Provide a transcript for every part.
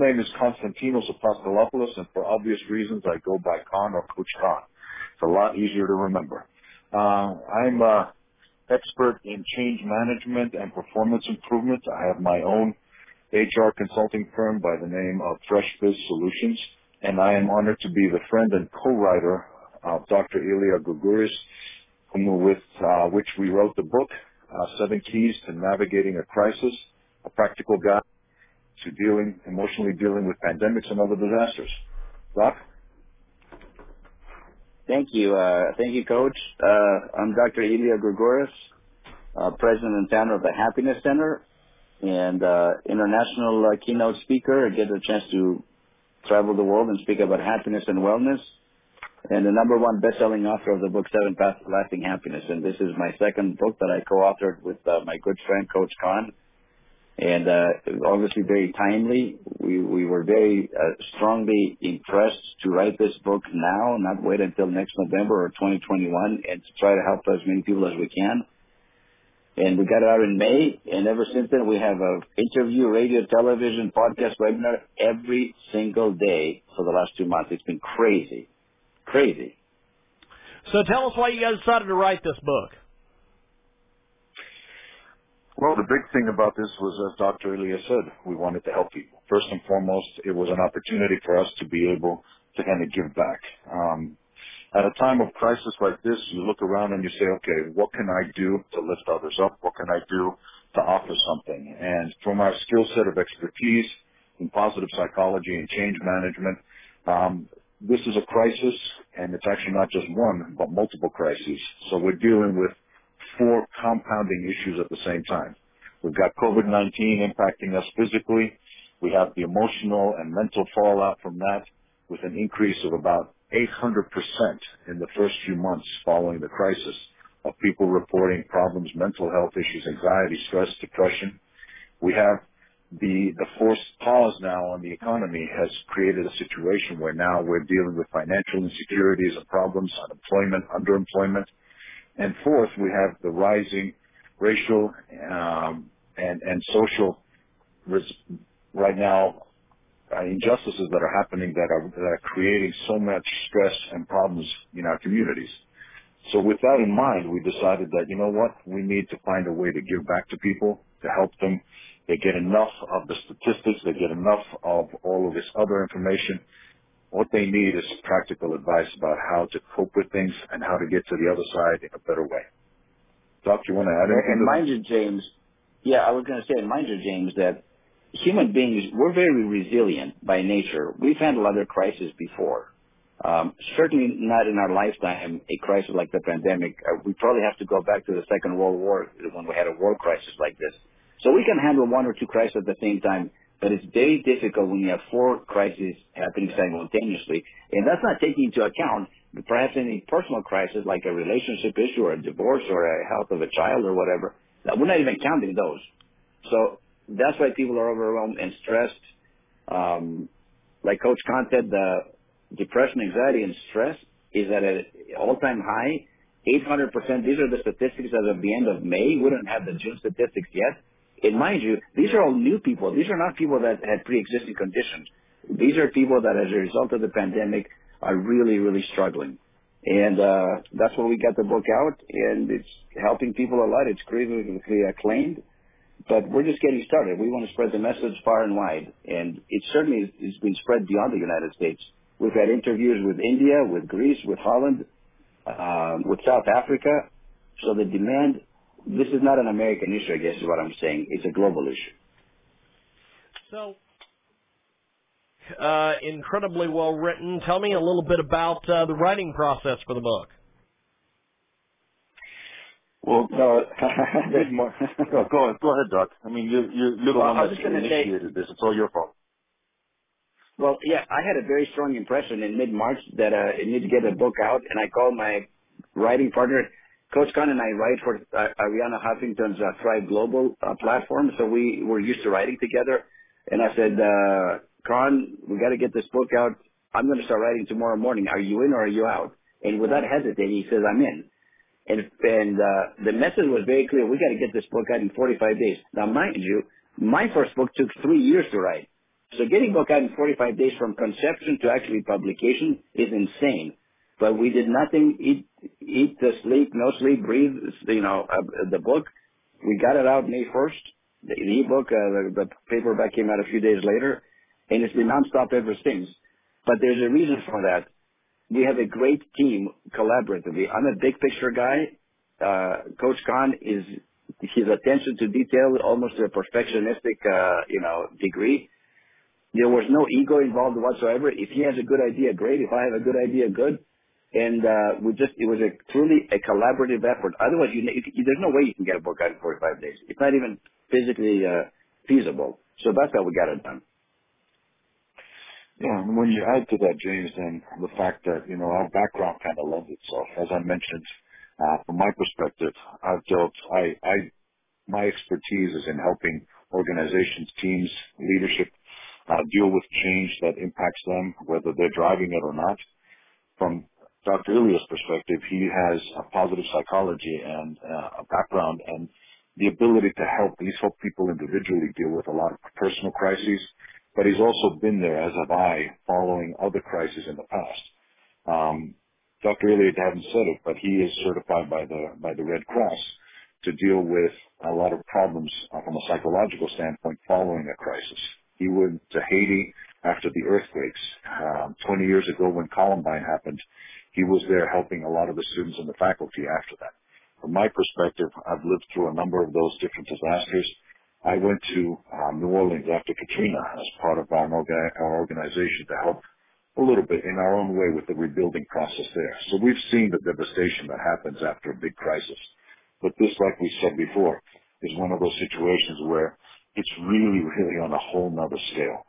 My name is Konstantinos Apostolopoulos, and for obvious reasons, I go by Con or Coach Con. It's a lot easier to remember. Uh, I'm an expert in change management and performance improvement. I have my own HR consulting firm by the name of FreshBiz Solutions, and I am honored to be the friend and co-writer of Dr. Elia Gourgouris, whom with uh, which we wrote the book, uh, Seven Keys to Navigating a Crisis, a practical guide to dealing, emotionally dealing with pandemics and other disasters. Doc? Thank you. Uh, thank you, Coach. Uh, I'm Dr. Elia Gourgouris, uh, President and founder of the Happiness Center and uh, international uh, keynote speaker. I get a chance to travel the world and speak about happiness and wellness. And the number one best-selling author of the book Seven Paths to Lasting Happiness. And this is my second book that I co-authored with uh, my good friend Coach Con and uh, obviously very timely. We we were very uh, strongly impressed to write this book now, not wait until next November or 2021, and to try to help as many people as we can. And we got it out in May, and ever since then we have a interview, radio, television, podcast, webinar every single day for the last two months. It's been crazy, crazy. So tell us why you guys decided to write this book. Well, the big thing about this was, as Dr. Elia said, we wanted to help people. First and foremost, it was an opportunity for us to be able to kind of give back. Um, at a time of crisis like this, you look around and you say, okay, what can I do to lift others up? What can I do to offer something? And from our skill set of expertise in positive psychology and change management, um, this is a crisis, and it's actually not just one, but multiple crises. So we're dealing with four compounding issues at the same time. We've got COVID-19 impacting us physically. We have the emotional and mental fallout from that with an increase of about 800% in the first few months following the crisis of people reporting problems, mental health issues, anxiety, stress, depression. We have the, the forced pause now on the economy has created a situation where now we're dealing with financial insecurities and problems, unemployment, underemployment. And fourth, we have the rising racial um, and and social res- right now uh, injustices that are happening that are that are creating so much stress and problems in our communities. So with that in mind, we decided that you know what, we need to find a way to give back to people to help them. They get enough of the statistics, they get enough of all of this other information what they need is practical advice about how to cope with things and how to get to the other side in a better way. Doc, you want to add anything? And mind you, James, yeah, I was going to say, mind you, James, that human beings, we're very resilient by nature. We've handled other crises before. Um, certainly not in our lifetime, a crisis like the pandemic. Uh, we probably have to go back to the Second World War when we had a war crisis like this. So we can handle one or two crises at the same time but it's very difficult when you have four crises happening simultaneously. And that's not taking into account perhaps any personal crisis like a relationship issue or a divorce or a health of a child or whatever. We're not even counting those. So that's why people are overwhelmed and stressed. Um, like Coach Con said, the depression, anxiety, and stress is at an all-time high. 800%. These are the statistics as of the end of May. We don't have the June statistics yet. And mind you, these are all new people. These are not people that had pre-existing conditions. These are people that, as a result of the pandemic, are really, really struggling. And uh, that's why we got the book out, and it's helping people a lot. It's critically acclaimed, but we're just getting started. We want to spread the message far and wide, and it certainly has been spread beyond the United States. We've had interviews with India, with Greece, with Holland, uh, with South Africa. So the demand this is not an American issue, I guess is what I'm saying. It's a global issue. So, uh, incredibly well written. Tell me a little bit about uh, the writing process for the book. Well, no, no, go ahead, go ahead, Doc. I mean, you, you, you're the well, one that initiated say, this. It's all your fault. Well, yeah, I had a very strong impression in mid-March that uh, I need to get a book out, and I called my writing partner. Coach Con and I write for uh, Arianna Huffington's uh, Thrive Global uh, platform, so we were used to writing together. And I said, uh, Con, we got to get this book out. I'm going to start writing tomorrow morning. Are you in or are you out? And without hesitating, he says, I'm in. And, and uh, the message was very clear. We got to get this book out in 45 days. Now, mind you, my first book took three years to write. So getting book out in 45 days from conception to actually publication is insane. But we did nothing, eat, eat, sleep, no sleep, breathe, you know, uh, the book. We got it out May 1st. The, the ebook, uh, the, the paperback came out a few days later, and it's been nonstop ever since. But there's a reason for that. We have a great team collaboratively. I'm a big picture guy. Uh, Coach Con is his attention to detail almost to a perfectionistic, uh, you know, degree. There was no ego involved whatsoever. If he has a good idea, great. If I have a good idea, good. And uh, we just, it was a truly a collaborative effort. Otherwise, you, you, there's no way you can get a book out in 45 days. It's not even physically uh, feasible. So that's how we got it done. Yeah, and when you add to that, James, then the fact that, you know, our background kind of lends itself. As I mentioned, uh, from my perspective, I've dealt, I, I, my expertise is in helping organizations, teams, leadership, uh, deal with change that impacts them, whether they're driving it or not. From Dr. Elia's perspective, he has a positive psychology and uh, a background and the ability to help. He's helped people individually deal with a lot of personal crises but he's also been there, as have I, following other crises in the past. Um, Dr. Elia hadn't said it, but he is certified by the by the Red Cross to deal with a lot of problems uh, from a psychological standpoint following a crisis. He went to Haiti after the earthquakes. Um, 20 years ago when Columbine happened, he was there helping a lot of the students and the faculty after that. From my perspective, I've lived through a number of those different disasters. I went to um, New Orleans after Katrina as part of our, our organization to help a little bit in our own way with the rebuilding process there. So we've seen the devastation that happens after a big crisis. But this, like we said before, is one of those situations where it's really, really on a whole nother scale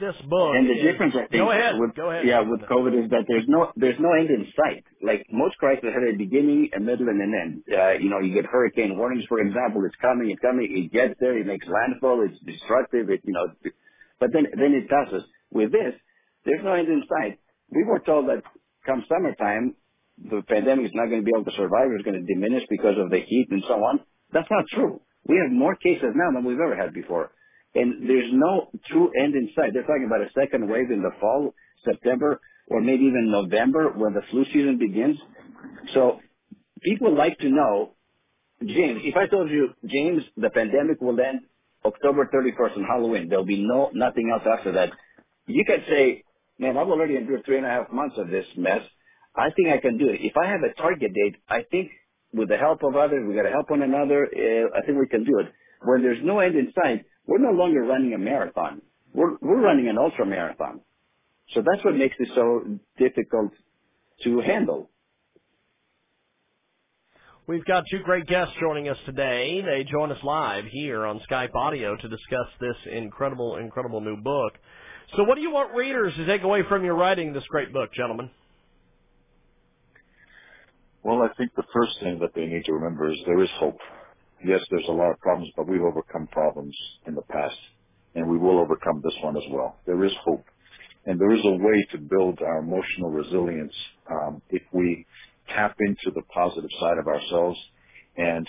this book. And the is, difference, I think, go ahead, with, go ahead. yeah, with COVID is that there's no there's no end in sight. Like most crises have a beginning, a middle, and an end. Uh, you know, you get hurricane warnings, for example. It's coming, it's coming. It gets there, it makes landfall, it's destructive. It you know, but then then it passes. With this, there's no end in sight. We were told that come summertime, the pandemic is not going to be able to survive. It's going to diminish because of the heat and so on. That's not true. We have more cases now than we've ever had before. And there's no true end in sight. They're talking about a second wave in the fall, September, or maybe even November when the flu season begins. So people like to know, James, if I told you, James, the pandemic will end October 31st on Halloween, there'll be no, nothing else after that. You could say, man, I've already endured three and a half months of this mess. I think I can do it. If I have a target date, I think with the help of others, we got to help one another. Uh, I think we can do it. When there's no end in sight, we're no longer running a marathon. We're, we're running an ultra marathon. So that's what makes it so difficult to handle. We've got two great guests joining us today. They join us live here on Skype Audio to discuss this incredible, incredible new book. So, what do you want readers to take away from your writing this great book, gentlemen? Well, I think the first thing that they need to remember is there is hope yes, there's a lot of problems, but we've overcome problems in the past, and we will overcome this one as well. There is hope, and there is a way to build our emotional resilience um, if we tap into the positive side of ourselves and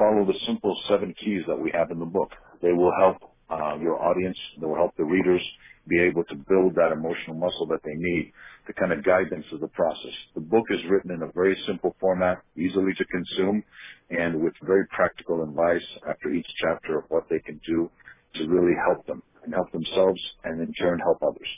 follow the simple seven keys that we have in the book. They will help uh, your audience. They will help the readers be able to build that emotional muscle that they need to kind of guide them through the process. The book is written in a very simple format, easily to consume, and with very practical advice after each chapter of what they can do to really help them and help themselves and in turn help others.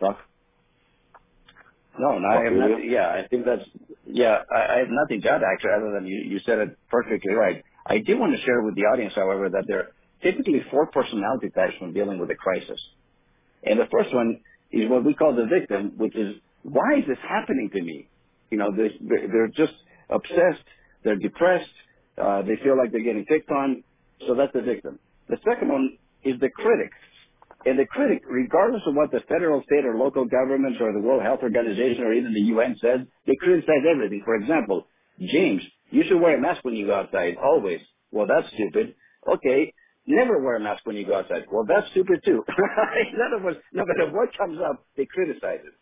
Doc? No, no, I have nothing. Yeah, I think that's. Yeah, I, I have nothing to add actually, other than you, you said it perfectly right. I do want to share with the audience, however, that there are typically four personality types when dealing with a crisis. And the first one is what we call the victim, which is, why is this happening to me? You know, they're, they're just obsessed, they're depressed, uh, they feel like they're getting picked on, so that's the victim. The second one is the critic. And the critic, regardless of what the federal, state, or local governments or the World Health Organization or even the UN says, they criticize everything. For example, James, you should wear a mask when you go outside, always. Well, that's stupid. Okay, never wear a mask when you go outside. Well, that's stupid too. In other words, no matter what comes up, they criticize it.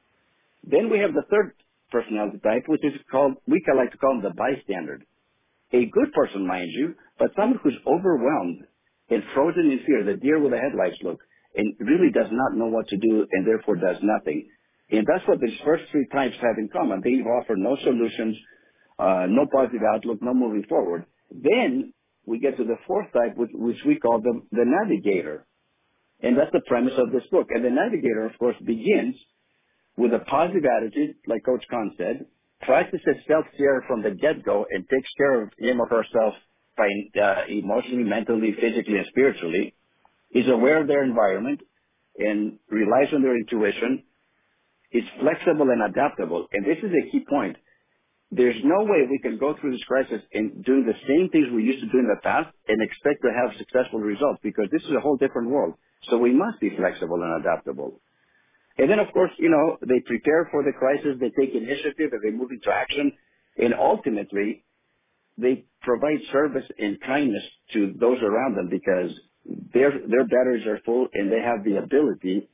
Then we have the third personality type, which is called, we like to call them the bystander. A good person, mind you, but someone who's overwhelmed and frozen in fear, the deer with the headlights look, and really does not know what to do and therefore does nothing. And that's what these first three types have in common. They offer no solutions, uh, no positive outlook, no moving forward. Then we get to the fourth type, which, which we call the, the navigator. And that's the premise of this book. And the navigator, of course, begins with a positive attitude, like Coach Con said, practices self-care from the get-go and takes care of him or herself by uh, emotionally, mentally, physically, and spiritually, is aware of their environment and relies on their intuition, is flexible and adaptable. And this is a key point. There's no way we can go through this crisis and do the same things we used to do in the past and expect to have successful results because this is a whole different world. So we must be flexible and adaptable. And then, of course, you know, they prepare for the crisis, they take initiative, and they move into action, and ultimately, they provide service and kindness to those around them because their their batteries are full and they have the ability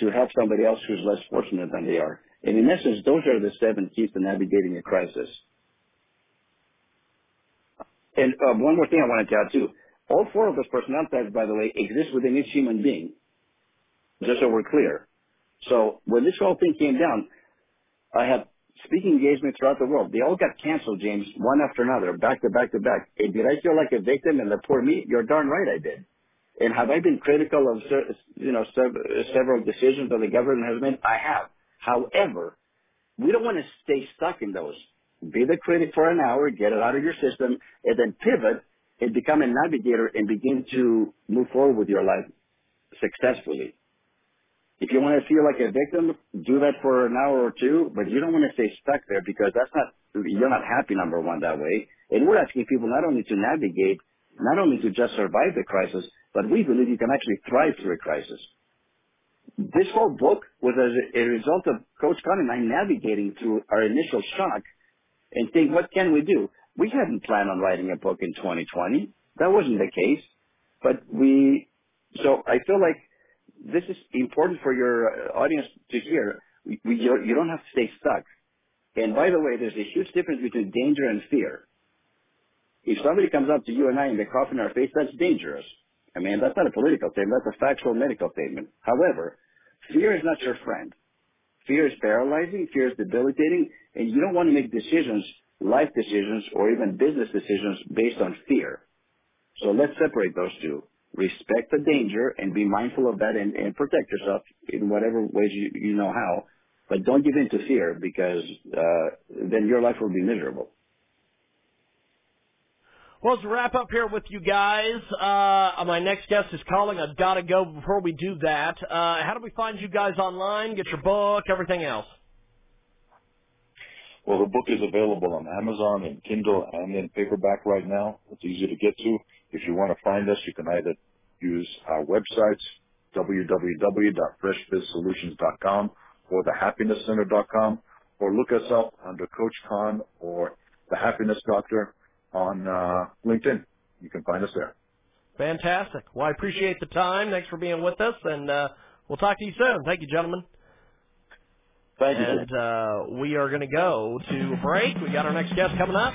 to help somebody else who's less fortunate than they are. And in essence, those are the seven keys to navigating a crisis. And uh, one more thing I wanted to add too. All four of those personality types, by the way, exist within each human being. Just so we're clear. So when this whole thing came down, I had speaking engagements throughout the world. They all got canceled, James, one after another, back to back to back. And did I feel like a victim and the poor me? You're darn right I did. And have I been critical of you know several decisions that the government has made? I have. However, we don't want to stay stuck in those. Be the critic for an hour, get it out of your system, and then pivot and become a navigator and begin to move forward with your life successfully. If you want to feel like a victim, do that for an hour or two, but you don't want to stay stuck there because that's not, you're not happy, number one, that way. And we're asking people not only to navigate, not only to just survive the crisis, but we believe you can actually thrive through a crisis. This whole book was as a result of Coach Con and I navigating through our initial shock and saying, what can we do? We hadn't planned on writing a book in 2020. That wasn't the case. But we, so I feel like this is important for your uh, audience to hear. We, we, you don't have to stay stuck. And by the way, there's a huge difference between danger and fear. If somebody comes up to you and I and they cough in our face, that's dangerous. I mean, that's not a political statement. That's a factual medical statement. However, fear is not your friend. Fear is paralyzing. Fear is debilitating. And you don't want to make decisions, life decisions, or even business decisions based on fear. So let's separate those two respect the danger and be mindful of that and, and protect yourself in whatever ways you, you know how. But don't give in to fear because uh, then your life will be miserable. Well, to wrap up here with you guys, uh, my next guest is calling. I've got to go before we do that. Uh, how do we find you guys online, get your book, everything else? Well, the book is available on Amazon and Kindle and in paperback right now. It's easy to get to. If you want to find us, you can either use our websites, www.freshbizsolutions.com or thehappinesscenter.com, or look us up under Coach Con or The Happiness Doctor on uh, LinkedIn. You can find us there. Fantastic. Well, I appreciate the time. Thanks for being with us, and uh, we'll talk to you soon. Thank you, gentlemen. Thank you. And uh, we are going to go to a break. We got our next guest coming up.